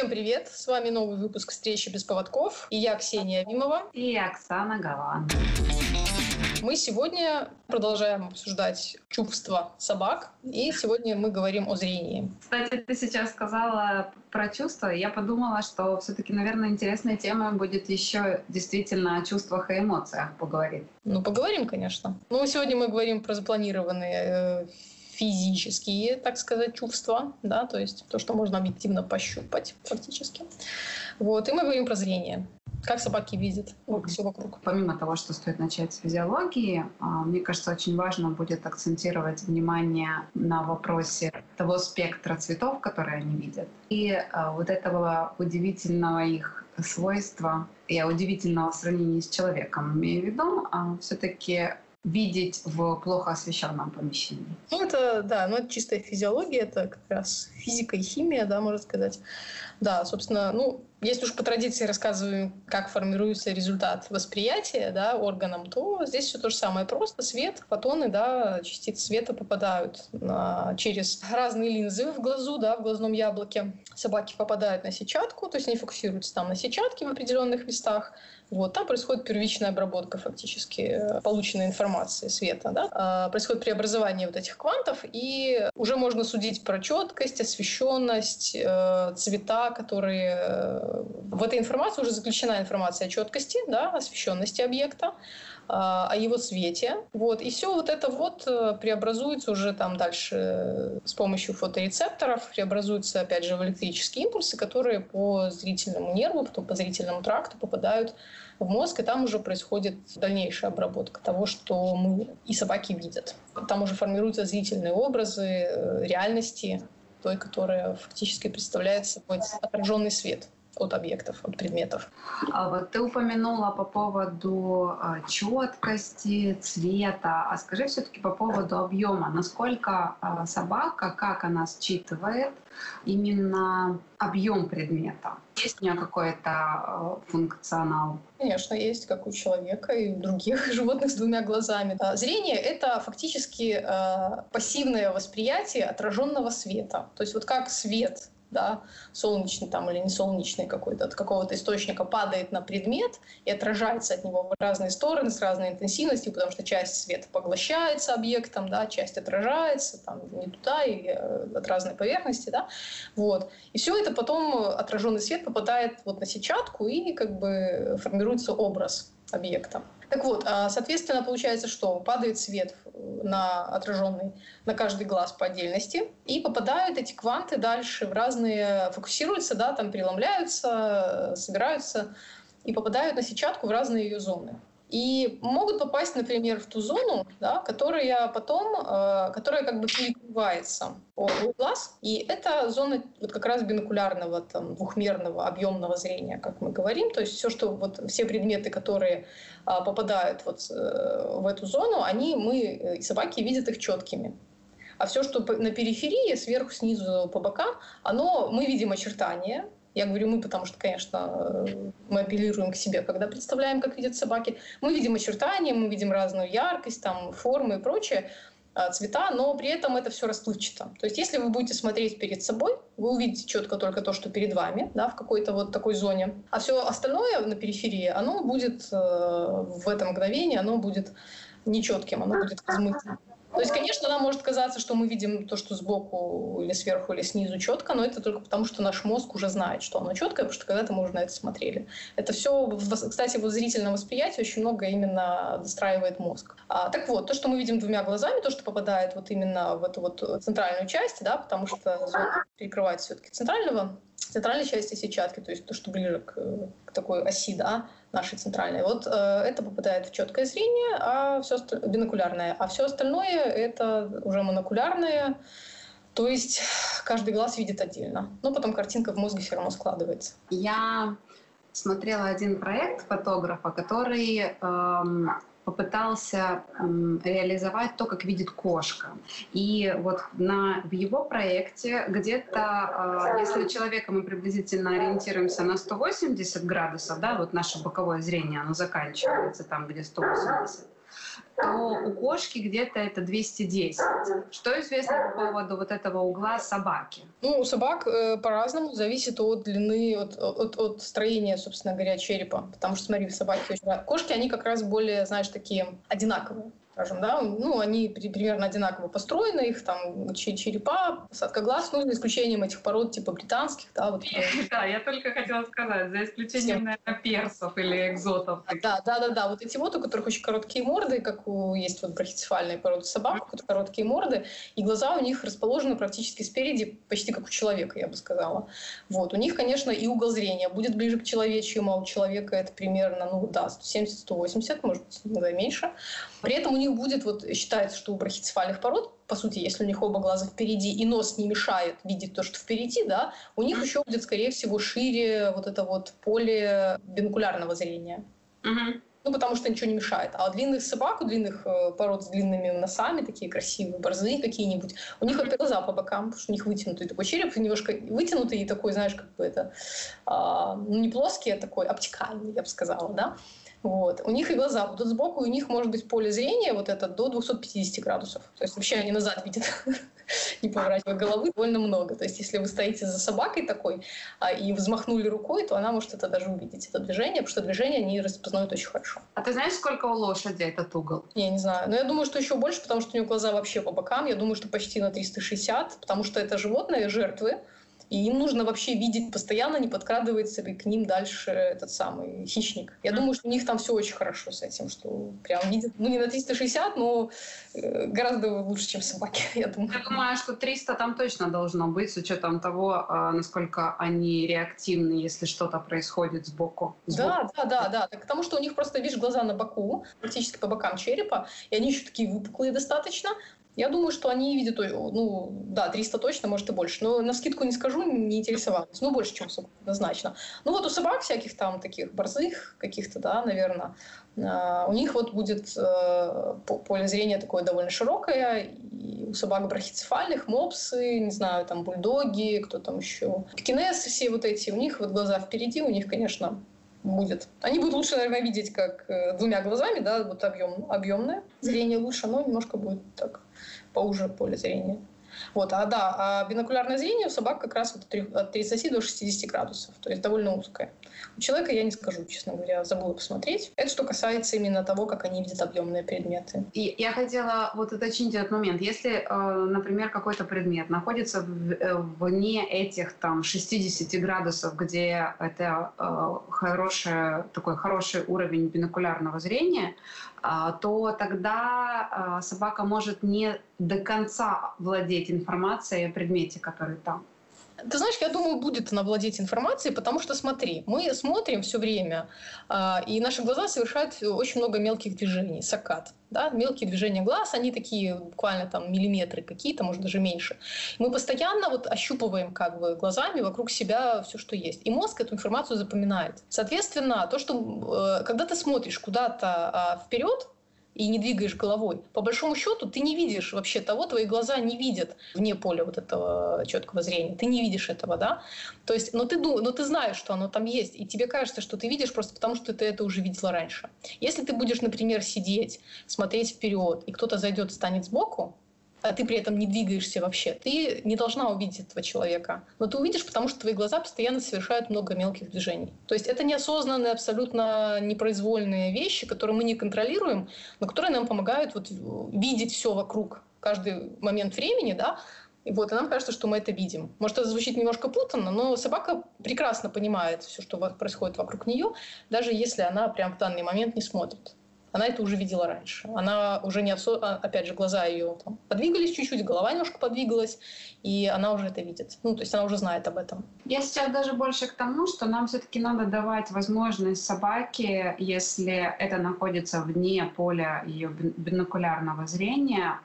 Всем привет! С вами новый выпуск «Встречи без поводков». И я, Ксения Вимова. И Оксана Галан. Мы сегодня продолжаем обсуждать чувства собак, и сегодня мы говорим о зрении. Кстати, ты сейчас сказала про чувства, я подумала, что все таки наверное, интересная тема будет еще действительно о чувствах и эмоциях поговорить. Ну, поговорим, конечно. Ну, сегодня мы говорим про запланированные э, физические, так сказать, чувства, да, то есть то, что можно объективно пощупать фактически. Вот. И мы говорим про зрение. Как собаки видят mm-hmm. все вокруг. Помимо того, что стоит начать с физиологии, а, мне кажется, очень важно будет акцентировать внимание на вопросе того спектра цветов, которые они видят, и а, вот этого удивительного их свойства, я удивительного сравнения с человеком имею в виду, а все-таки видеть в плохо освещенном помещении. Ну, это, да, ну, это чистая физиология, это как раз физика и химия, да, можно сказать. Да, собственно, ну, если уж по традиции рассказываем, как формируется результат восприятия да, органом, то здесь все то же самое. Просто свет, фотоны, да, частицы света попадают на, через разные линзы в глазу, да, в глазном яблоке. Собаки попадают на сетчатку, то есть они фокусируются там на сетчатке в определенных местах, вот, там происходит первичная обработка фактически э, полученной информации света. Да? А, происходит преобразование вот этих квантов, и уже можно судить про четкость, освещенность, э, цвета, которые... Э, в этой информации уже заключена информация о четкости, да, освещенности объекта, о его цвете. Вот. И все вот это вот преобразуется уже там дальше с помощью фоторецепторов, преобразуются опять же в электрические импульсы, которые по зрительному нерву, потом по зрительному тракту попадают в мозг, и там уже происходит дальнейшая обработка того, что мы и собаки видят. Там уже формируются зрительные образы э, реальности, той, которая фактически представляет собой отраженный свет от объектов, от предметов. А вот ты упомянула по поводу а, четкости, цвета. А скажи все-таки по поводу объема. Насколько а, собака, как она считывает именно объем предмета? Есть у нее какой-то а, функционал? Конечно, есть, как у человека и других животных с двумя глазами. Зрение — это фактически пассивное восприятие отраженного света. То есть вот как свет да, солнечный там или не солнечный какой-то, от какого-то источника падает на предмет и отражается от него в разные стороны с разной интенсивностью, потому что часть света поглощается объектом, да, часть отражается там не туда и э, от разной поверхности, да, вот. И все это потом отраженный свет попадает вот на сетчатку и как бы формируется образ объекта. Так вот, а, соответственно, получается, что падает свет на отраженный на каждый глаз по отдельности, и попадают эти кванты дальше в разные, фокусируются, да, там переломляются, собираются и попадают на сетчатку в разные ее зоны. И могут попасть, например, в ту зону, да, которая потом, э, которая как бы перекрывается по глаз. И это зона вот как раз бинокулярного, там, двухмерного, объемного зрения, как мы говорим. То есть все, что вот все предметы, которые э, попадают вот э, в эту зону, они, мы, и собаки видят их четкими. А все, что на периферии, сверху, снизу, по бокам, оно, мы видим очертания, я говорю мы, потому что, конечно, мы апеллируем к себе, когда представляем, как видят собаки. Мы видим очертания, мы видим разную яркость, там, формы и прочее, а, цвета, но при этом это все расплывчато. То есть если вы будете смотреть перед собой, вы увидите четко только то, что перед вами, да, в какой-то вот такой зоне. А все остальное на периферии, оно будет э, в это мгновение, оно будет нечетким, оно будет размытым. То есть, конечно, нам может казаться, что мы видим то, что сбоку или сверху или снизу четко, но это только потому, что наш мозг уже знает, что оно четкое, потому что когда-то мы уже на это смотрели. Это все, кстати, в зрительном восприятии очень много именно достраивает мозг. А, так вот, то, что мы видим двумя глазами, то, что попадает вот именно в эту вот центральную часть, да, потому что зона перекрывает все-таки центрального центральной части сетчатки, то есть то, что ближе к, к такой оси, да, нашей центральной. Вот э, это попадает в четкое зрение, а все бинокулярное, а все остальное это уже монокулярное, то есть каждый глаз видит отдельно. Но потом картинка в мозге все равно складывается. Я смотрела один проект фотографа, который эм, попытался реализовать то, как видит кошка. И вот на, в его проекте где-то, а, если человека мы приблизительно ориентируемся на 180 градусов, да, вот наше боковое зрение, оно заканчивается там, где 180, то у кошки где-то это 210. Что известно по поводу вот этого угла собаки? Ну, у собак э, по-разному, зависит от длины, от, от, от строения, собственно говоря, черепа. Потому что, смотри, собаки очень... Кошки, они как раз более, знаешь, такие одинаковые скажем, да, ну, они примерно одинаково построены, их там черепа, посадка глаз, ну, за исключением этих пород типа британских, да, вот. Да, я только хотела сказать, за исключением, наверное, персов или экзотов. Да, да, да, да, вот эти вот, у которых очень короткие морды, как у, есть вот брахицефальные породы собак, у которых короткие морды, и глаза у них расположены практически спереди, почти как у человека, я бы сказала. Вот, у них, конечно, и угол зрения будет ближе к человечьему, а у человека это примерно, ну, да, 170-180, может быть, иногда меньше. При этом у них будет, вот считается, что у брахицефальных пород, по сути, если у них оба глаза впереди и нос не мешает видеть то, что впереди, да, у них еще будет, скорее всего, шире вот это вот поле бинокулярного зрения. Mm-hmm. Ну, потому что ничего не мешает. А у длинных собак, у длинных э, пород с длинными носами, такие красивые, борзые какие-нибудь, у них вот глаза по бокам, потому что у них вытянутый такой череп, немножко вытянутый и такой, знаешь, как бы это, а, ну, не плоский, а такой обтекальный, я бы сказала, да. Вот. У них и глаза будут сбоку, у них может быть поле зрения вот это до 250 градусов. То есть вообще они назад видят, не поворачивая головы, довольно много. То есть если вы стоите за собакой такой а, и взмахнули рукой, то она может это даже увидеть, это движение, потому что движение они распознают очень хорошо. А ты знаешь, сколько у лошади этот угол? Я не знаю. Но я думаю, что еще больше, потому что у него глаза вообще по бокам. Я думаю, что почти на 360, потому что это животные, жертвы, и им нужно вообще видеть постоянно, не подкрадывается ли к ним дальше этот самый хищник. Я думаю, что у них там все очень хорошо с этим, что прям видят, ну не на 360, но э, гораздо лучше, чем собаки, я думаю. Я думаю, что 300 там точно должно быть, с учетом того, а, насколько они реактивны, если что-то происходит сбоку. сбоку. Да, да, да, да. Так, потому что у них просто, видишь, глаза на боку, практически по бокам черепа, и они еще такие выпуклые достаточно, я думаю, что они видят, ну, да, 300 точно, может и больше. Но на скидку не скажу, не интересовалась. Ну, больше, чем собак, однозначно. Ну, вот у собак всяких там таких борзых каких-то, да, наверное, а, у них вот будет э, поле зрения такое довольно широкое, и у собак брахицефальных, мопсы, не знаю, там бульдоги, кто там еще, пекинесы все вот эти, у них вот глаза впереди, у них, конечно, будет. Они будут лучше, наверное, видеть как э, двумя глазами, да, вот объем, объемное зрение лучше, но немножко будет так поуже поле зрения. Вот, а да, а бинокулярное зрение у собак как раз вот от 30 до 60 градусов, то есть довольно узкое. У человека я не скажу, честно говоря, забыла посмотреть. Это что касается именно того, как они видят объемные предметы. И я хотела вот уточнить этот момент. Если, э, например, какой-то предмет находится э, вне этих там 60 градусов, где это э, хороший, такой хороший уровень бинокулярного зрения, то тогда собака может не до конца владеть информацией о предмете, который там. Ты знаешь, я думаю, будет она владеть информацией, потому что смотри, мы смотрим все время, а, и наши глаза совершают очень много мелких движений, сакат. Да? Мелкие движения глаз, они такие буквально там миллиметры какие-то, может даже меньше. Мы постоянно вот ощупываем как бы глазами вокруг себя все, что есть. И мозг эту информацию запоминает. Соответственно, то, что э, когда ты смотришь куда-то вперед, и не двигаешь головой. По большому счету ты не видишь вообще того, твои глаза не видят вне поля вот этого четкого зрения. Ты не видишь этого, да? То есть, но ты, но ты знаешь, что оно там есть, и тебе кажется, что ты видишь просто потому, что ты это уже видела раньше. Если ты будешь, например, сидеть, смотреть вперед, и кто-то зайдет, станет сбоку, а ты при этом не двигаешься вообще, ты не должна увидеть этого человека. Но ты увидишь, потому что твои глаза постоянно совершают много мелких движений. То есть это неосознанные, абсолютно непроизвольные вещи, которые мы не контролируем, но которые нам помогают вот видеть все вокруг каждый момент времени, да, и вот, и нам кажется, что мы это видим. Может, это звучит немножко путанно, но собака прекрасно понимает все, что происходит вокруг нее, даже если она прям в данный момент не смотрит она это уже видела раньше. Она уже не осо... А, опять же, глаза ее там подвигались чуть-чуть, голова немножко подвигалась, и она уже это видит. Ну, то есть она уже знает об этом. Я сейчас даже больше к тому, что нам все-таки надо давать возможность собаке, если это находится вне поля ее бинокулярного зрения,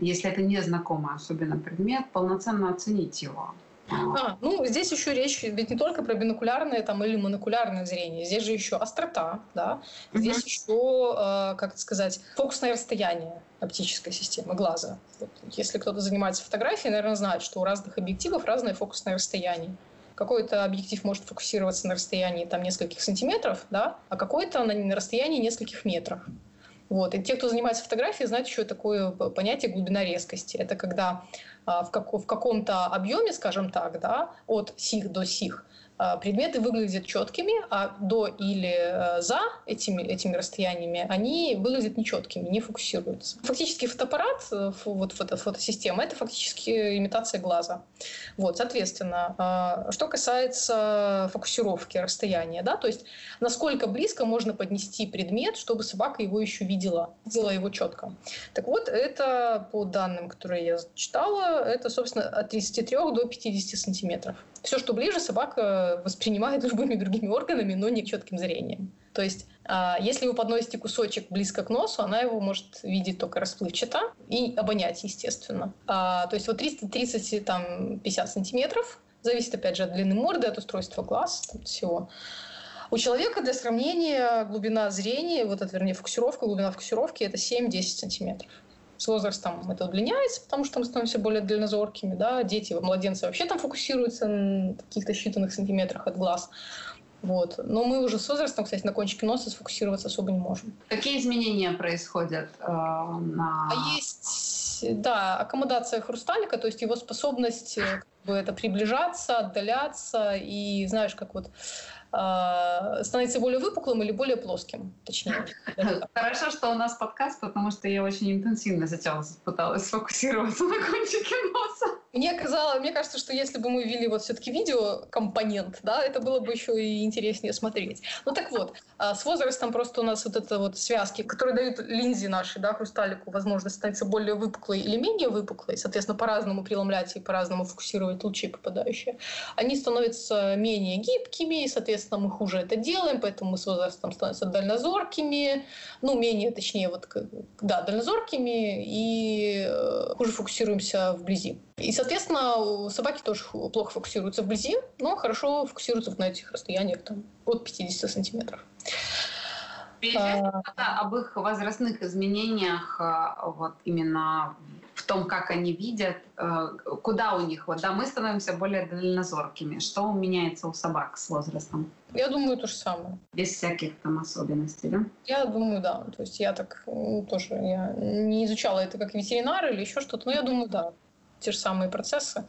если это незнакомый особенно предмет, полноценно оценить его. А, ну, здесь еще речь ведь не только про бинокулярное там, или монокулярное зрение. Здесь же еще острота, да. Здесь угу. еще, э, как это сказать, фокусное расстояние оптической системы глаза. Вот, если кто-то занимается фотографией, наверное, знает, что у разных объективов разное фокусное расстояние. Какой-то объектив может фокусироваться на расстоянии там, нескольких сантиметров, да, а какой-то на, на расстоянии нескольких метров. Вот. И те, кто занимается фотографией, знают еще такое понятие глубина резкости. Это когда в, как, в каком-то объеме, скажем так, да, от сих до сих, а, предметы выглядят четкими, а до или э, за этими, этими расстояниями они выглядят нечеткими, не фокусируются. Фактически фотоаппарат, э, вот фото, фотосистема, это фактически имитация глаза. Вот, соответственно, что касается фокусировки расстояния, да, то есть насколько близко можно поднести предмет, чтобы собака его еще видела, видела его четко. Так вот, это по данным, которые я читала, это, собственно, от 33 до 50 сантиметров. Все, что ближе, собака воспринимает любыми другими органами, но не четким зрением. То есть, а, если вы подносите кусочек близко к носу, она его может видеть только расплывчато и обонять, естественно. А, то есть вот 330-50 сантиметров, зависит, опять же, от длины морды, от устройства глаз, там, всего. У человека для сравнения глубина зрения, вот это, вернее, фокусировка, глубина фокусировки – это 7-10 сантиметров с возрастом это удлиняется, потому что мы становимся более дальнозоркими, да, дети, младенцы вообще там фокусируются на каких-то считанных сантиметрах от глаз. Вот. Но мы уже с возрастом, кстати, на кончике носа сфокусироваться особо не можем. Какие изменения происходят э, на... А есть, да, аккомодация хрусталика, то есть его способность э, как бы, это приближаться, отдаляться, и знаешь, как вот становится более выпуклым или более плоским, точнее. Хорошо, что у нас подкаст, потому что я очень интенсивно сейчас пыталась сфокусироваться на кончике носа. Мне казалось, мне кажется, что если бы мы ввели вот все-таки видео-компонент, да, это было бы еще и интереснее смотреть. Ну так вот, а, с возрастом просто у нас вот это вот связки, которые дают линзе нашей, да, хрусталику возможность становиться более выпуклой или менее выпуклой, соответственно, по-разному преломлять и по-разному фокусировать лучи попадающие, они становятся менее гибкими, и, соответственно, мы хуже это делаем, поэтому мы с возрастом становимся дальнозоркими, ну, менее, точнее, вот, да, дальнозоркими и э, хуже фокусируемся вблизи. И, соответственно, собаки тоже плохо фокусируются вблизи, но хорошо фокусируются на этих расстояниях там, от 50 сантиметров. А, об их возрастных изменениях а, вот именно в том, как они видят, а, куда у них. Вот, да, мы становимся более дальнозоркими. Что меняется у собак с возрастом? Я думаю, то же самое. Без всяких там особенностей, да? Я думаю, да. То есть я так тоже я не изучала это как ветеринар или еще что-то, но я думаю, да те же самые процессы,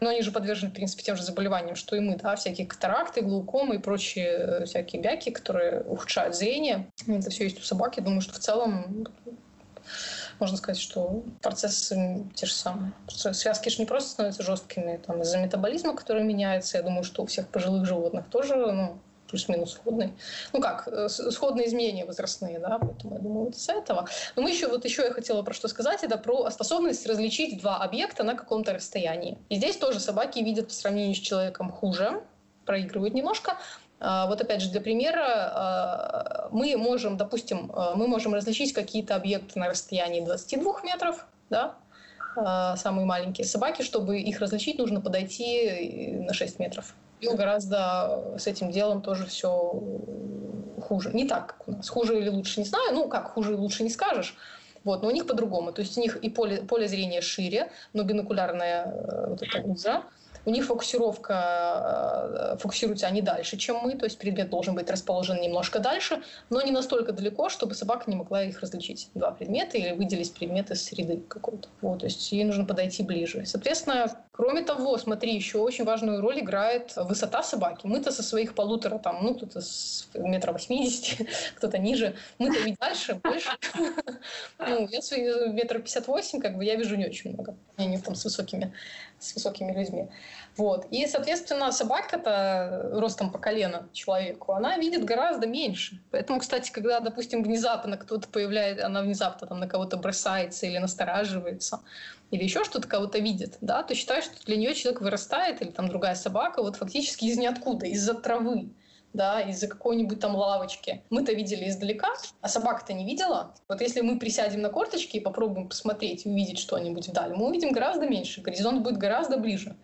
но они же подвержены, в принципе, тем же заболеваниям, что и мы, да, всякие катаракты, глаукомы и прочие э, всякие бяки, которые ухудшают зрение. Это все есть у собак. Я думаю, что в целом можно сказать, что процессы те же самые. Связки же не просто становятся жесткими там, из-за метаболизма, который меняется. Я думаю, что у всех пожилых животных тоже ну, плюс-минус сходный. Ну как, э, сходные изменения возрастные, да, поэтому я думаю, вот с этого. Но мы еще, вот еще я хотела про что сказать, это про способность различить два объекта на каком-то расстоянии. И здесь тоже собаки видят по сравнению с человеком хуже, проигрывают немножко, а, вот опять же для примера а, мы можем, допустим, а, мы можем различить какие-то объекты на расстоянии 22 метров, да, самые маленькие собаки, чтобы их различить, нужно подойти э, на 6 метров гораздо с этим делом тоже все хуже. Не так, как у нас. Хуже или лучше, не знаю. Ну, как хуже и лучше не скажешь. Вот, но у них по-другому. То есть у них и поле, поле зрения шире, но бинокулярная э, вот эта уза. У них фокусировка, э, фокусируются они дальше, чем мы, то есть предмет должен быть расположен немножко дальше, но не настолько далеко, чтобы собака не могла их различить. Два предмета или выделить предметы из среды какой-то. Вот, то есть ей нужно подойти ближе. Соответственно, кроме того, смотри, еще очень важную роль играет высота собаки. Мы-то со своих полутора, там, ну, кто-то с метра восьмидесяти, кто-то ниже. Мы-то ведь дальше, больше. Ну, я свои метр пятьдесят восемь, как бы я вижу не очень много. Я не там с высокими с высокими людьми. Вот. И, соответственно, собака-то ростом по колено человеку, она видит гораздо меньше. Поэтому, кстати, когда, допустим, внезапно кто-то появляется, она внезапно там на кого-то бросается или настораживается, или еще что-то кого-то видит, да, то считаешь, что для нее человек вырастает, или там другая собака, вот фактически из ниоткуда, из-за травы да, из-за какой-нибудь там лавочки. Мы-то видели издалека, а собака-то не видела. Вот если мы присядем на корточки и попробуем посмотреть увидеть что-нибудь вдаль, мы увидим гораздо меньше, горизонт будет гораздо ближе.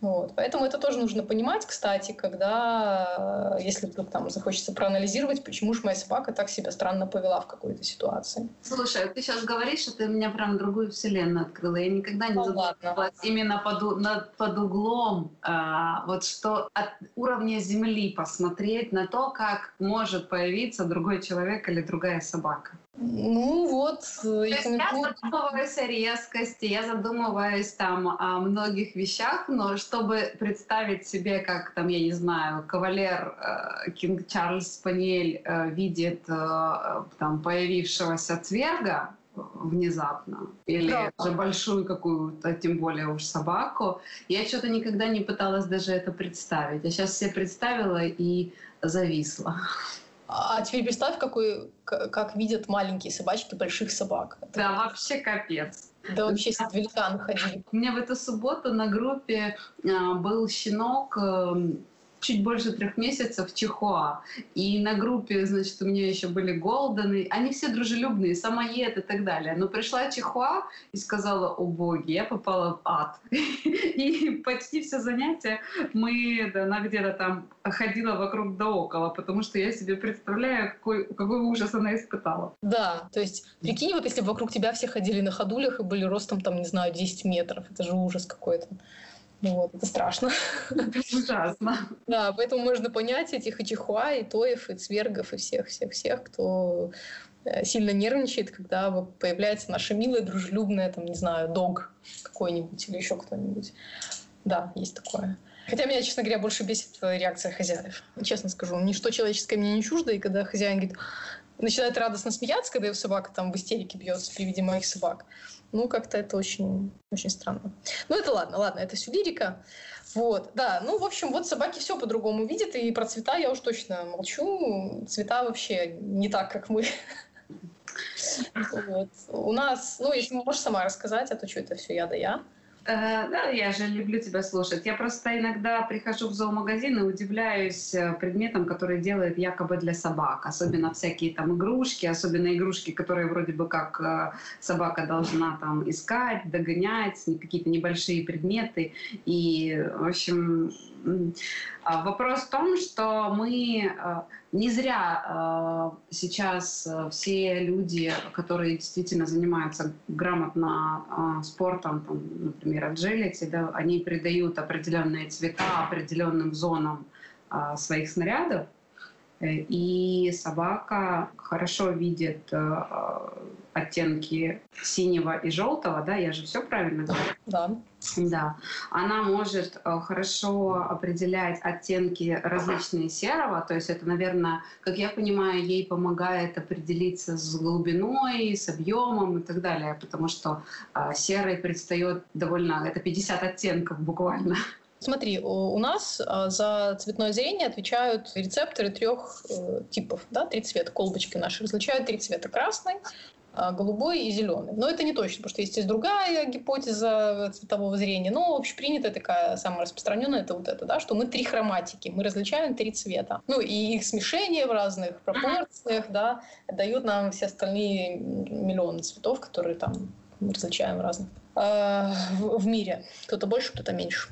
Вот. Поэтому это тоже нужно понимать, кстати, когда, э, если вдруг там захочется проанализировать, почему же моя собака так себя странно повела в какой-то ситуации. Слушай, ты сейчас говоришь, что ты меня прям другую вселенную открыла. Я никогда не ну, задумывалась именно под, над, под углом, а, вот что от уровня Земли посмотреть на то, как может появиться другой человек или другая собака. Ну вот. Э, я задумываюсь о резкости, я задумываюсь там о многих вещах, но чтобы представить себе, как там, я не знаю, кавалер э, Кинг Чарльз Спаниель э, видит там появившегося цверга, внезапно. Или да. же большую какую-то, тем более уж собаку. Я что-то никогда не пыталась даже это представить. Я сейчас себе представила и зависла. А теперь представь, какой, как видят маленькие собачки больших собак. Да, вообще капец. Да вообще если великаны ходили. У меня в эту субботу на группе а, был щенок, эм, чуть больше трех месяцев Чихуа. И на группе, значит, у меня еще были Голдены. Они все дружелюбные, самоед и так далее. Но пришла Чихуа и сказала, о боги, я попала в ад. И почти все занятия мы, да, она где-то там ходила вокруг да около, потому что я себе представляю, какой, какой ужас она испытала. Да, то есть прикинь, вот если вокруг тебя все ходили на ходулях и были ростом, там, не знаю, 10 метров, это же ужас какой-то. Вот, это страшно. Ужасно. Да, поэтому можно понять этих и чихуа, и тоев, и цвергов, и всех-всех-всех, кто э, сильно нервничает, когда появляется наша милая, дружелюбная, там, не знаю, дог какой-нибудь или еще кто-нибудь. Да, есть такое. Хотя меня, честно говоря, больше бесит реакция хозяев. Честно скажу, ничто человеческое мне не чуждо, и когда хозяин говорит, начинает радостно смеяться, когда его собака там в истерике бьется при виде моих собак. Ну, как-то это очень, очень странно. Ну, это ладно, ладно, это все лирика. Вот, да, ну, в общем, вот собаки все по-другому видят, и про цвета я уж точно молчу. Цвета вообще не так, как мы. Вот. У нас, ну, если можешь сама рассказать, а то что это все я да я. Э, да, я же люблю тебя слушать. Я просто иногда прихожу в зоомагазин и удивляюсь э, предметам, которые делают якобы для собак. Особенно всякие там игрушки, особенно игрушки, которые вроде бы как э, собака должна там искать, догонять, какие-то небольшие предметы. И, в общем, а вопрос в том, что мы не зря сейчас все люди, которые действительно занимаются грамотно спортом, там, например, например, agility, да, они придают определенные цвета определенным зонам а, своих снарядов, э, и собака хорошо видит а, оттенки синего и желтого, да, я же все правильно говорю? Да. Да, она может э, хорошо определять оттенки различные серого, то есть это, наверное, как я понимаю, ей помогает определиться с глубиной, с объемом и так далее, потому что э, серый предстает довольно, это 50 оттенков буквально. Смотри, у нас э, за цветное зрение отвечают рецепторы трех типов, да, три цвета, колбочки наши различают три цвета. Красный, голубой и зеленый. Но это не точно, потому что есть, есть другая гипотеза цветового зрения. Но общепринятая такая, самая распространенная, это вот это, да, что мы три хроматики, мы различаем три цвета. Ну и их смешение в разных пропорциях, да, дают нам все остальные миллионы цветов, которые там мы различаем разных э, в, в мире. Кто-то больше, кто-то меньше.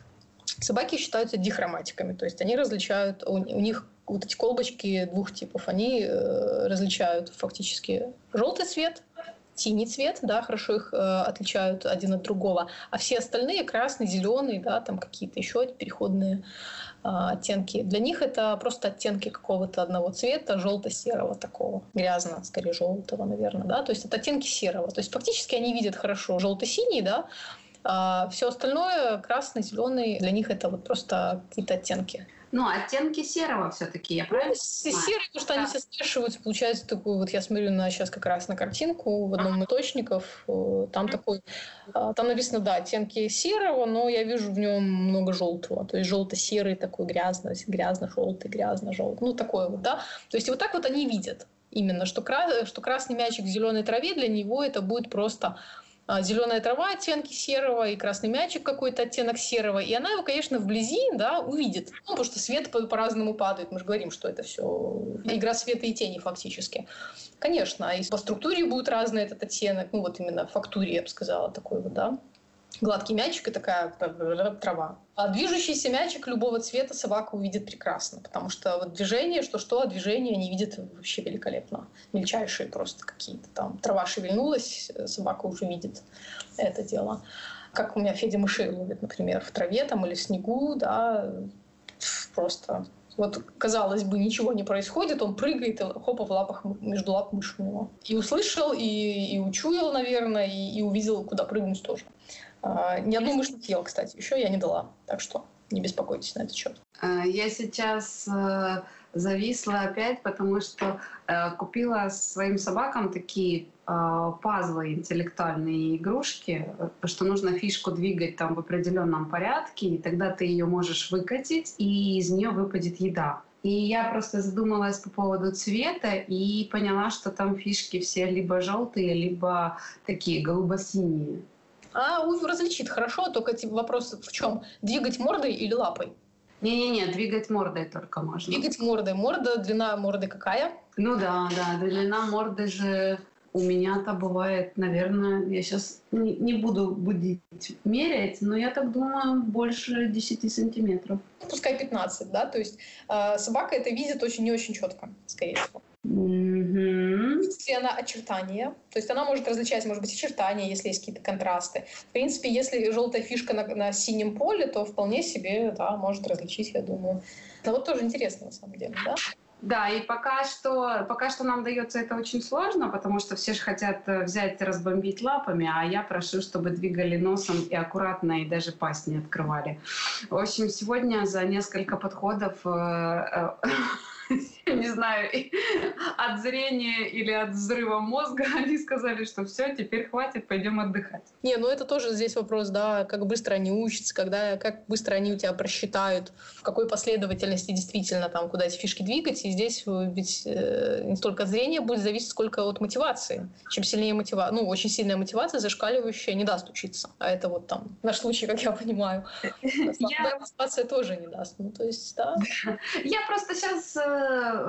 Собаки считаются дихроматиками, то есть они различают, у, у них вот эти колбочки двух типов, они э, различают фактически желтый цвет, синий цвет, да, хорошо их э, отличают один от другого, а все остальные красный, зеленый, да, там какие-то еще переходные э, оттенки. Для них это просто оттенки какого-то одного цвета, желто-серого такого, грязно, скорее желтого, наверное, да, то есть это оттенки серого. То есть фактически они видят хорошо желто-синий, да, а все остальное красный, зеленый, для них это вот просто какие-то оттенки. Ну, оттенки серого все-таки, я правильно ну, Серый, потому что да. они все смешиваются, получается такой, вот я смотрю на сейчас как раз на картинку в одном из источников, э, там такой, а, там написано, да, оттенки серого, но я вижу в нем много желтого, то есть желто-серый такой грязно, грязно-желтый, грязно-желтый, ну такой вот, да, то есть вот так вот они видят именно, что, кра... что красный мячик в зеленой траве для него это будет просто зеленая трава оттенки серого и красный мячик какой-то оттенок серого. И она его, конечно, вблизи да, увидит. Ну, потому что свет по-разному падает. Мы же говорим, что это все игра света и тени фактически. Конечно, и по структуре будет разный этот оттенок. Ну, вот именно фактуре, я бы сказала, такой вот, да гладкий мячик и такая трава. А движущийся мячик любого цвета собака увидит прекрасно, потому что вот движение, что-что, а движение они видят вообще великолепно. Мельчайшие просто какие-то там. Трава шевельнулась, собака уже видит это дело. Как у меня Федя мышей ловит, например, в траве там или в снегу, да, просто Вот, казалось бы, ничего не происходит, он прыгает и хопа в лапах, между лап мышь у него. И услышал, и, и учуял, наверное, и, и увидел, куда прыгнуть тоже. А, одну мышь не съел, кстати, еще я не дала. Так что не беспокойтесь на этот счет. А, я сейчас э, зависла опять, потому что э, купила своим собакам такие э, пазлы интеллектуальные игрушки, что нужно фишку двигать там в определенном порядке, и тогда ты ее можешь выкатить, и из нее выпадет еда. И я просто задумалась по поводу цвета и поняла, что там фишки все либо желтые, либо такие голубо-синие. А различит хорошо, только типа вопрос в чем? Двигать мордой или лапой? Не-не-не, двигать мордой только можно. Двигать мордой. Морда, длина морды какая? Ну да, да, длина морды же у меня-то бывает, наверное, я сейчас не, не буду будить мерять, но я так думаю, больше 10 сантиметров. Пускай 15, да? То есть э, собака это видит очень не очень четко, скорее всего. Mm-hmm. Если она очертания, то есть она может различать, может быть, очертания, если есть какие-то контрасты. В принципе, если желтая фишка на, на синем поле, то вполне себе, да, может различить, я думаю. Но вот тоже интересно, на самом деле, да? Да, и пока что, пока что нам дается это очень сложно, потому что все же хотят э, взять и разбомбить лапами, а я прошу, чтобы двигали носом и аккуратно, и даже пасть не открывали. В общем, сегодня за несколько подходов э, э, не знаю, от зрения или от взрыва мозга, они сказали, что все, теперь хватит, пойдем отдыхать. Не, ну это тоже здесь вопрос, да, как быстро они учатся, когда, как быстро они у тебя просчитают, в какой последовательности действительно там, куда эти фишки двигать. И здесь ведь э, не столько от зрения будет зависеть, сколько от мотивации. Чем сильнее мотивация, ну, очень сильная мотивация, зашкаливающая, не даст учиться. А это вот там наш случай, как я понимаю. Мотивация тоже не даст. Ну, то есть, да. Я просто сейчас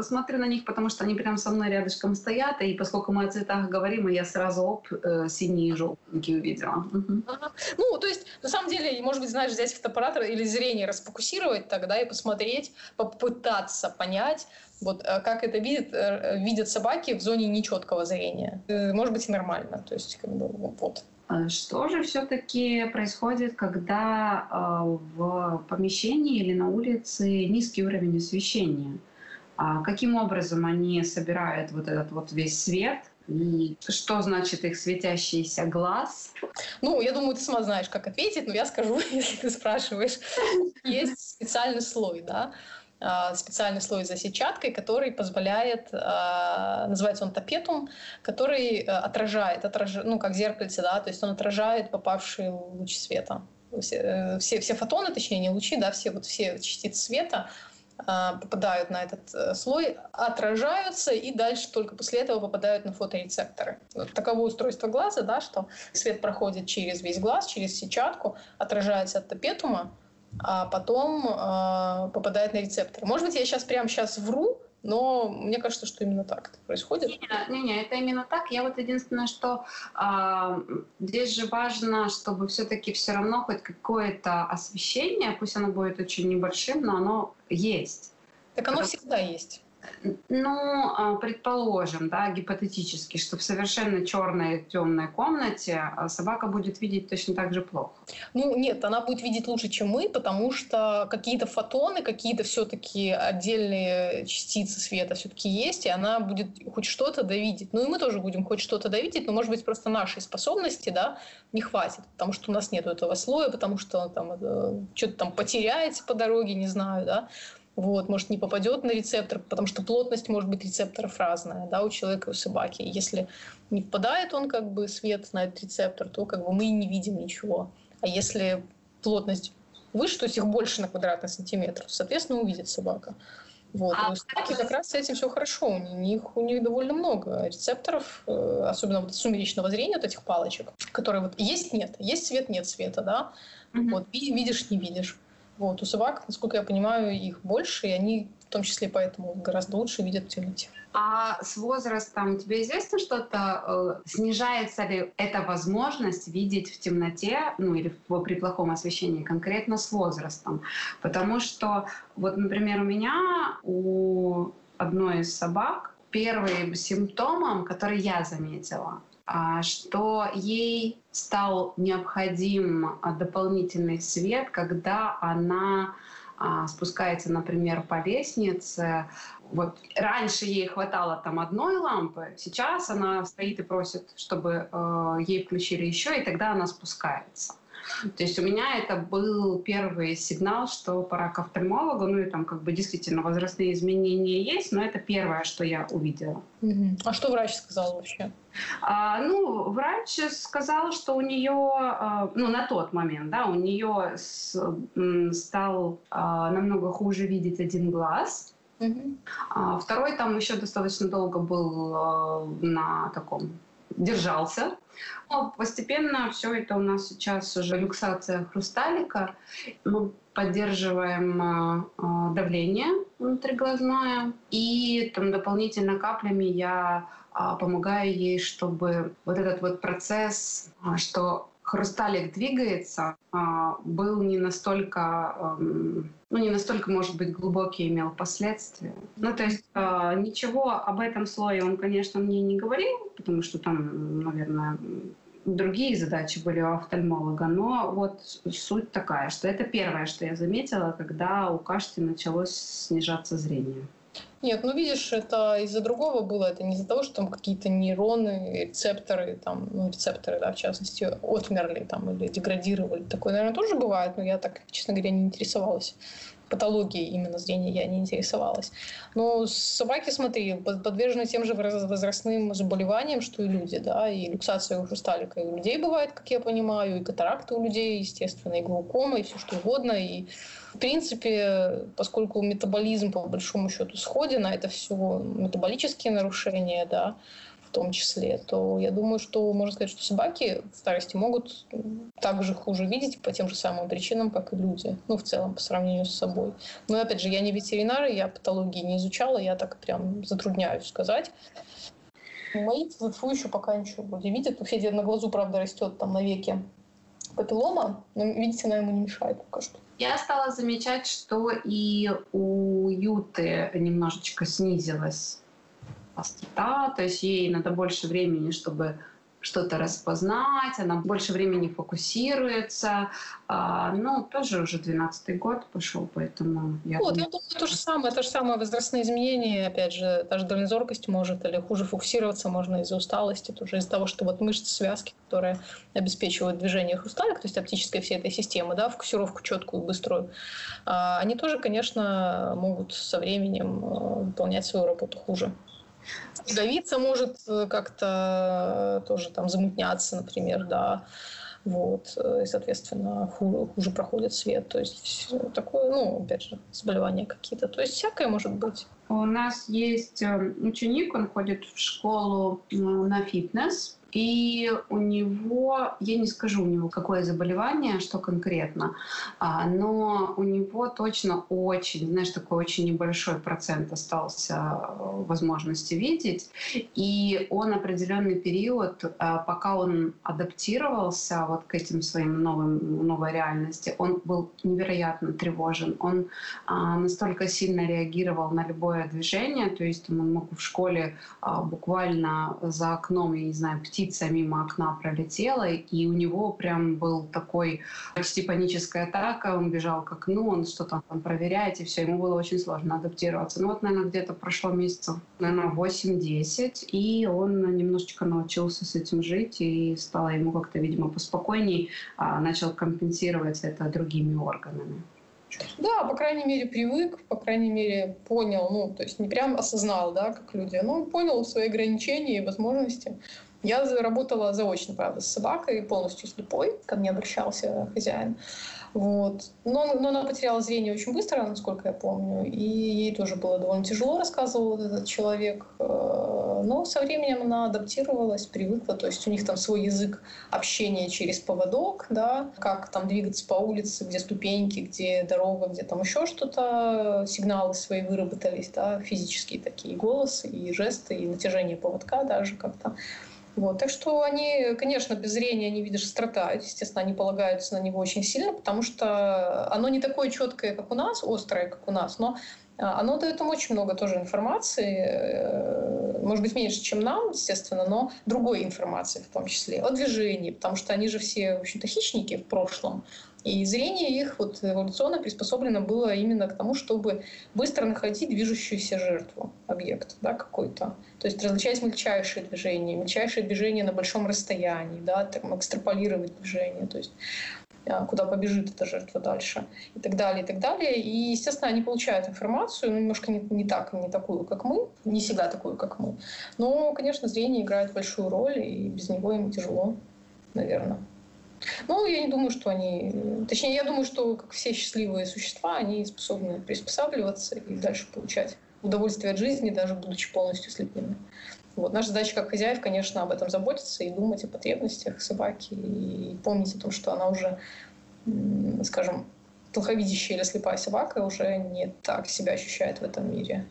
смотрю на них, потому что они прям со мной рядышком стоят, и поскольку мы о цветах говорим, я сразу оп, э, синие и желтенькие увидела. Угу. Ага. Ну, то есть, на самом деле, может быть, знаешь, взять фотоаппарат или зрение расфокусировать тогда и посмотреть, попытаться понять, вот э, как это видят, э, видят собаки в зоне нечеткого зрения. Может быть, и нормально. То есть, как бы, вот. А что же все-таки происходит, когда в помещении или на улице низкий уровень освещения? А каким образом они собирают вот этот вот весь свет? И что значит их светящийся глаз? Ну, я думаю, ты сама знаешь, как ответить, но я скажу, если ты спрашиваешь. Есть специальный слой, да, а, специальный слой за сетчаткой, который позволяет, а, называется он топетум, который отражает, отражает, ну, как зеркальце, да, то есть он отражает попавшие лучи света. Все, э, все, все фотоны, точнее, не лучи, да, все, вот все частицы света, попадают на этот э, слой, отражаются и дальше только после этого попадают на фоторецепторы. Вот таково устройство глаза, да, что свет проходит через весь глаз, через сетчатку, отражается от топетума, а потом э, попадает на рецепторы. Может быть, я сейчас прямо сейчас вру, но мне кажется, что именно так это происходит. Не, не, это именно так. Я вот единственное, что э, здесь же важно, чтобы все-таки все равно хоть какое-то освещение, пусть оно будет очень небольшим, но оно есть. Так оно Потому... всегда есть. Ну, а, предположим, да, гипотетически, что в совершенно черной темной комнате а, собака будет видеть точно так же плохо. Ну, нет, она будет видеть лучше, чем мы, потому что какие-то фотоны, какие-то все-таки отдельные частицы света все-таки есть, и она будет хоть что-то довидеть. Ну, и мы тоже будем хоть что-то довидеть, но, может быть, просто нашей способности, да, не хватит, потому что у нас нет этого слоя, потому что там э, что-то там потеряется по дороге, не знаю, да вот, может, не попадет на рецептор, потому что плотность может быть рецепторов разная, да, у человека и у собаки. Если не попадает он как бы свет на этот рецептор, то как бы мы не видим ничего. А если плотность выше, то есть их больше на квадратный сантиметр, соответственно, увидит собака. Вот. А у собаки как раз с этим все хорошо. У них, у них довольно много рецепторов, э, особенно вот сумеречного зрения, вот этих палочек, которые вот есть, нет, есть свет, нет света, да. Угу. Вот, видишь, не видишь. Вот. У собак, насколько я понимаю, их больше, и они в том числе поэтому гораздо лучше видят в темноте. А с возрастом тебе известно что-то? Э, снижается ли эта возможность видеть в темноте, ну или при плохом освещении конкретно с возрастом? Потому что, вот, например, у меня, у одной из собак, первым симптомом, который я заметила, что ей стал необходим а, дополнительный свет, когда она а, спускается, например, по лестнице, вот раньше ей хватало там одной лампы, сейчас она стоит и просит, чтобы э, ей включили еще, и тогда она спускается. То есть у меня это был первый сигнал, что пора к офтальмологу. Ну и там как бы действительно возрастные изменения есть, но это первое, что я увидела. А что врач сказал вообще? А, ну, врач сказал, что у нее, а, ну, на тот момент, да, у нее с, стал а, намного хуже видеть один глаз. Угу. А, второй там еще достаточно долго был а, на таком держался. Но постепенно все это у нас сейчас уже люксация хрусталика. Мы поддерживаем э, давление внутриглазное. И там дополнительно каплями я э, помогаю ей, чтобы вот этот вот процесс, что хрусталик двигается, а, был не настолько, ну, не настолько, может быть, глубокий имел последствия. Ну, то есть а, ничего об этом слое он, конечно, мне не говорил, потому что там, наверное, другие задачи были у офтальмолога, но вот суть такая, что это первое, что я заметила, когда у Кашти началось снижаться зрение. Нет, ну видишь, это из-за другого было, это не из-за того, что там какие-то нейроны, рецепторы, там, ну, рецепторы, да, в частности, отмерли там или деградировали. Такое, наверное, тоже бывает, но я так, честно говоря, не интересовалась патологией именно зрения я не интересовалась. Но собаки, смотри, подвержены тем же возрастным заболеваниям, что и люди, да, и люксация уже сталика и у людей бывает, как я понимаю, и катаракты у людей, естественно, и глаукома, и все что угодно, и в принципе, поскольку метаболизм по большому счету сходен, а это все метаболические нарушения, да, в том числе, то я думаю, что можно сказать, что собаки в старости могут также хуже видеть по тем же самым причинам, как и люди. Ну, в целом, по сравнению с собой. Но, опять же, я не ветеринар, я патологии не изучала, я так прям затрудняюсь сказать. Мои ТФУ еще пока ничего вроде видят. У Феди на глазу, правда, растет там на веке папиллома, но, видите, она ему не мешает пока что. Я стала замечать, что и у Юты немножечко снизилась острота, то есть ей надо больше времени, чтобы что-то распознать, она больше времени фокусируется. А, ну, тоже уже 12-й год пошел, поэтому я... Вот, думаю, я думаю, то же самое, то же самое возрастные изменения, опять же, та же дальнозоркость может, или хуже фокусироваться можно из-за усталости, тоже из-за того, что вот мышцы, связки, которые обеспечивают движение хрусталик, то есть оптической всей этой системы, да, фокусировку четкую, быструю, а, они тоже, конечно, могут со временем э, выполнять свою работу хуже. Ягодица может э, как-то э, тоже там замутняться, например, да. Вот, э, и, соответственно, хуже, хуже проходит свет. То есть такое, ну, опять же, заболевания какие-то. То есть всякое может быть. У нас есть ученик, он ходит в школу на фитнес, и у него, я не скажу у него какое заболевание, что конкретно, а, но у него точно очень, знаешь, такой очень небольшой процент остался э, возможности видеть. И он определенный период, э, пока он адаптировался вот к этим своим новым, новой реальности, он был невероятно тревожен. Он а, настолько сильно реагировал на любое движение, то есть он мог в школе а, буквально за окном, я не знаю, птицы птица мимо окна пролетела, и у него прям был такой почти паническая атака, он бежал к окну, он что-то там проверяет, и все, ему было очень сложно адаптироваться. Ну вот, наверное, где-то прошло месяцев, наверное, 8-10, и он немножечко научился с этим жить, и стало ему как-то, видимо, поспокойней, а начал компенсировать это другими органами. Да, по крайней мере, привык, по крайней мере, понял, ну, то есть не прям осознал, да, как люди, но понял свои ограничения и возможности. Я работала заочно, правда, с собакой, полностью слепой, ко мне обращался хозяин. Вот. Но, но она потеряла зрение очень быстро, насколько я помню, и ей тоже было довольно тяжело, рассказывал этот человек. Э, но со временем она адаптировалась, привыкла, то есть у них там свой язык общения через поводок, да, как там двигаться по улице, где ступеньки, где дорога, где там еще что-то, сигналы свои выработались, да, физические такие голосы и жесты, и натяжение поводка даже как-то. Вот. Так что они, конечно, без зрения не видят острота. Естественно, они полагаются на него очень сильно, потому что оно не такое четкое, как у нас, острое, как у нас, но А, оно дает им очень много тоже информации, э, может быть, меньше, чем нам, естественно, но другой информации в том числе, о движении, потому что они же все, в общем-то, хищники в прошлом. И зрение их вот эволюционно приспособлено было именно к тому, чтобы быстро находить движущуюся жертву, объект да, какой-то. То есть различать мельчайшие движения, мельчайшие движения на большом расстоянии, да, там, экстраполировать движение. То есть куда побежит эта жертва дальше и так далее, и так далее. И, естественно, они получают информацию, ну, немножко не, не так, не такую, как мы, не всегда такую, как мы. Но, конечно, зрение играет большую роль, и без него им тяжело, наверное. Ну, я не думаю, что они... Точнее, я думаю, что, как все счастливые существа, они способны приспосабливаться и дальше получать удовольствие от жизни, даже будучи полностью слепыми. Вот. Наша задача как хозяев, конечно, об этом заботиться и думать о потребностях собаки, и помнить о том, что она уже, скажем, плоховидящая или слепая собака уже не так себя ощущает в этом мире.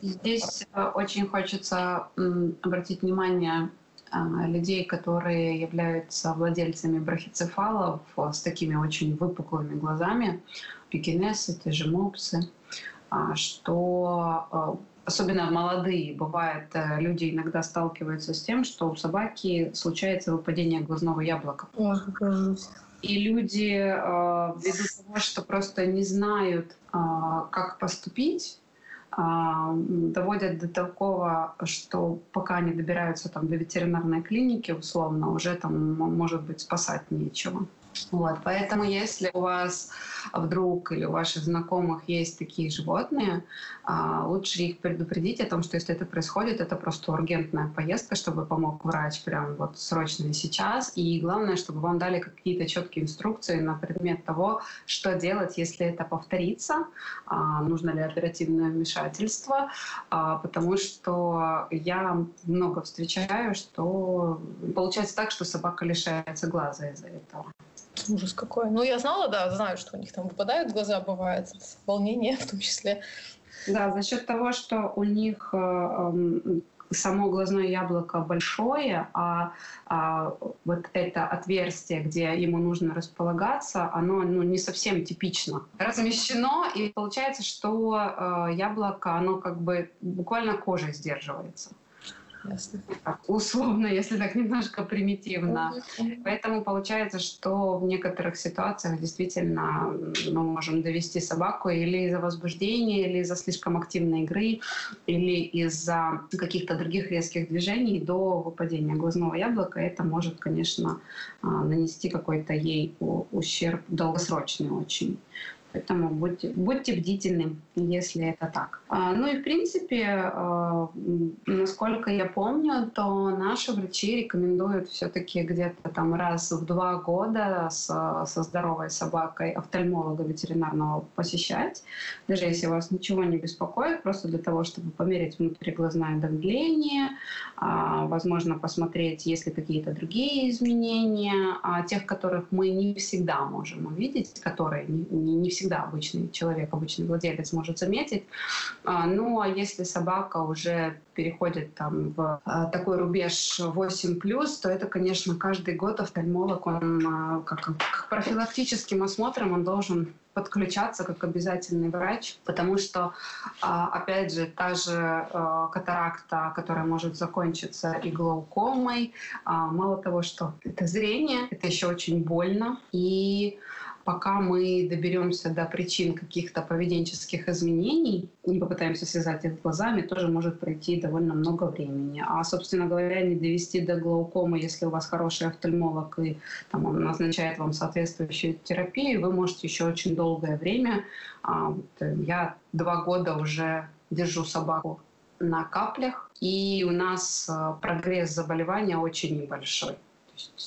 Здесь э, очень хочется обратить внимание а, людей, которые являются владельцами брахицефалов с такими очень выпуклыми глазами, пекинесы, те же мопсы, а, что а, особенно молодые, бывает, э, люди иногда сталкиваются с тем, что у собаки случается выпадение глазного яблока. Ой, и люди э, ввиду того, что просто не знают, э, как поступить, доводят до такого, что пока они добираются там, до ветеринарной клиники, условно, уже там, может быть, спасать нечего. Вот, поэтому если у вас вдруг или у ваших знакомых есть такие животные, а, лучше их предупредить о том, что если это происходит, это просто ургентная поездка, чтобы помог врач прям вот срочно и сейчас. И главное, чтобы вам дали какие-то четкие инструкции на предмет того, что делать, если это повторится, а, нужно ли оперативное вмешательство, а, потому что я много встречаю, что получается так, что собака лишается глаза из-за этого. Ужас какой. Ну, я знала, да, знаю, что у них там выпадают глаза, бывает, волнение в том числе. Да, за счет того, что у них э, эм, само глазное яблоко большое, а, а вот это отверстие, где ему нужно располагаться, оно ну, не совсем типично размещено, и получается, что э, яблоко, оно как бы буквально кожей сдерживается. Ясно. Условно, если так немножко примитивно. Поэтому получается, что в некоторых ситуациях действительно мы можем довести собаку или из-за возбуждения, или из-за слишком активной игры, или из-за каких-то других резких движений до выпадения глазного яблока. Это может, конечно, а, нанести какой-то ей ущерб долгосрочный очень. Поэтому будьте, будьте бдительны, если это так. А, ну и в принципе, а, насколько я помню, то наши врачи рекомендуют все-таки где-то там раз в два года со, со здоровой собакой офтальмолога ветеринарного посещать, даже если вас ничего не беспокоит, просто для того, чтобы померить внутриглазное давление, а, возможно, посмотреть, есть ли какие-то другие изменения, тех, которых мы не всегда можем увидеть, которые не, не всегда всегда обычный человек, обычный владелец может заметить. А, ну а если собака уже переходит там в а, такой рубеж 8+, то это, конечно, каждый год офтальмолог, он как, как профилактическим осмотром он должен подключаться как обязательный врач, потому что, опять же, та же катаракта, которая может закончиться и глаукомой, мало того, что это зрение, это еще очень больно, и пока мы доберемся до причин каких-то поведенческих изменений, не попытаемся связать их глазами, тоже может пройти довольно много времени. А, собственно говоря, не довести до глаукомы, если у вас хороший офтальмолог и там, он назначает вам соответствующую терапию, вы можете еще очень долгое время. А, вот, э, я два года уже держу собаку на каплях, и у нас э, прогресс заболевания очень небольшой.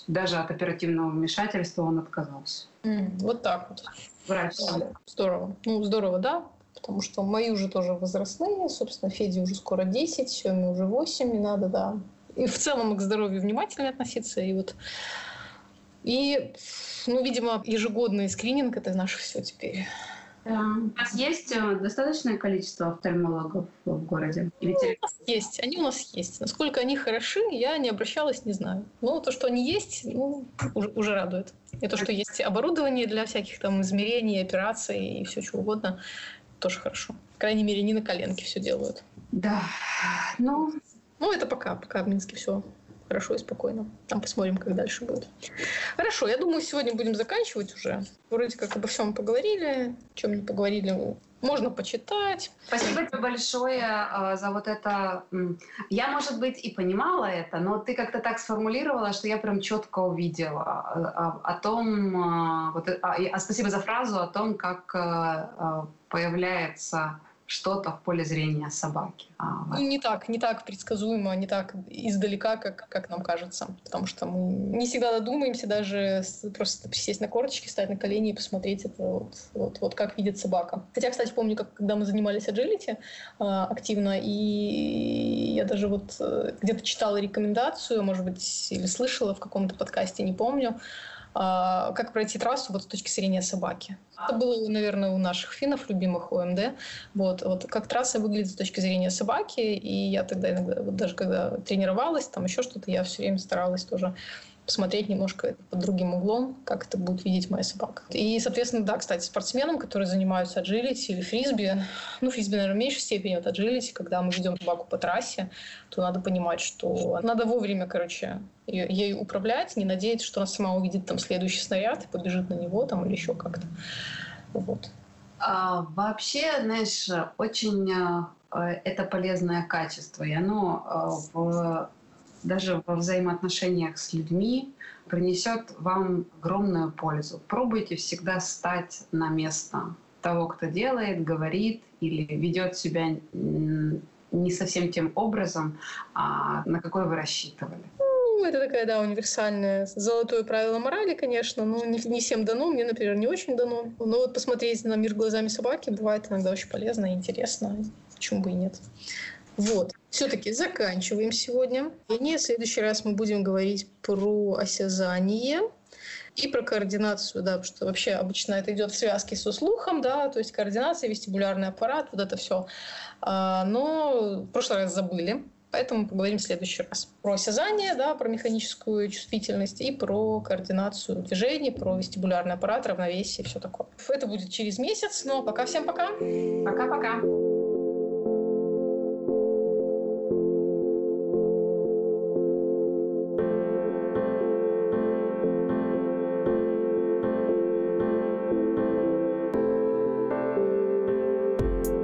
Даже от оперативного вмешательства он отказался. Mm, вот так вот. Врач. Здорово. Ну, здорово, да. Потому что мои уже тоже возрастные. Собственно, Феде уже скоро 10, Семе уже 8, и надо, да. И в целом к здоровью внимательно относиться. И вот и, ну, видимо, ежегодный скрининг — это наше все теперь. У вас есть э, достаточное количество офтальмологов в городе? Ну, у нас есть, они у нас есть. Насколько они хороши, я не обращалась, не знаю. Но то, что они есть, ну, уже, уже радует. И то, что есть оборудование для всяких там измерений, операций и все чего угодно, тоже хорошо. По крайней мере, не на коленке все делают. Да, ну... Ну, это пока, пока в Минске все хорошо и спокойно. Там посмотрим, как дальше будет. Хорошо, я думаю, сегодня будем заканчивать уже. Вроде как обо всем поговорили, о чем не поговорили, можно почитать. Спасибо тебе большое э, за вот это. Я, может быть, и понимала это, но ты как-то так сформулировала, что я прям четко увидела о, э, о, о том, вот, а, а спасибо за фразу о том, как появляется что-то в поле зрения собаки. А, вот. Не так, не так предсказуемо, не так издалека, как, как нам кажется. Потому что мы не всегда додумаемся даже просто присесть на корточки, стать на колени и посмотреть это вот, вот, вот как видит собака. Хотя, кстати, помню, как, когда мы занимались agility э, активно, и я даже вот э, где-то читала рекомендацию, может быть, или слышала в каком-то подкасте, не помню, как пройти трассу вот с точки зрения собаки. Это было, наверное, у наших финнов, любимых ОМД. Вот, вот как трасса выглядит с точки зрения собаки, и я тогда иногда, вот даже когда тренировалась, там еще что-то, я все время старалась тоже посмотреть немножко под другим углом, как это будет видеть моя собака. И, соответственно, да, кстати, спортсменам, которые занимаются аджилити или фрисби, ну, фрисби, наверное, в меньшей степени, вот аджилити, когда мы ведем собаку по трассе, то надо понимать, что надо вовремя, короче, ей управлять, не надеяться, что она сама увидит там следующий снаряд и побежит на него там или еще как-то. Вот. А, вообще, знаешь, очень э, это полезное качество, и оно э, в даже во взаимоотношениях с людьми принесет вам огромную пользу. Пробуйте всегда стать на место того, кто делает, говорит или ведет себя не совсем тем образом, а на какой вы рассчитывали. Ну, это такая, да, универсальное золотое правило морали, конечно, но не, не всем дано, мне, например, не очень дано. Но вот посмотреть на мир глазами собаки бывает иногда очень полезно и интересно, почему бы и нет. Вот. Все-таки заканчиваем сегодня. И в следующий раз мы будем говорить про осязание и про координацию, да, потому что вообще обычно это идет в связке со слухом, да, то есть координация, вестибулярный аппарат, вот это все. А, но в прошлый раз забыли, поэтому поговорим в следующий раз. Про осязание, да, про механическую чувствительность и про координацию движений, про вестибулярный аппарат, равновесие и все такое. Это будет через месяц, но пока всем пока. Пока-пока. you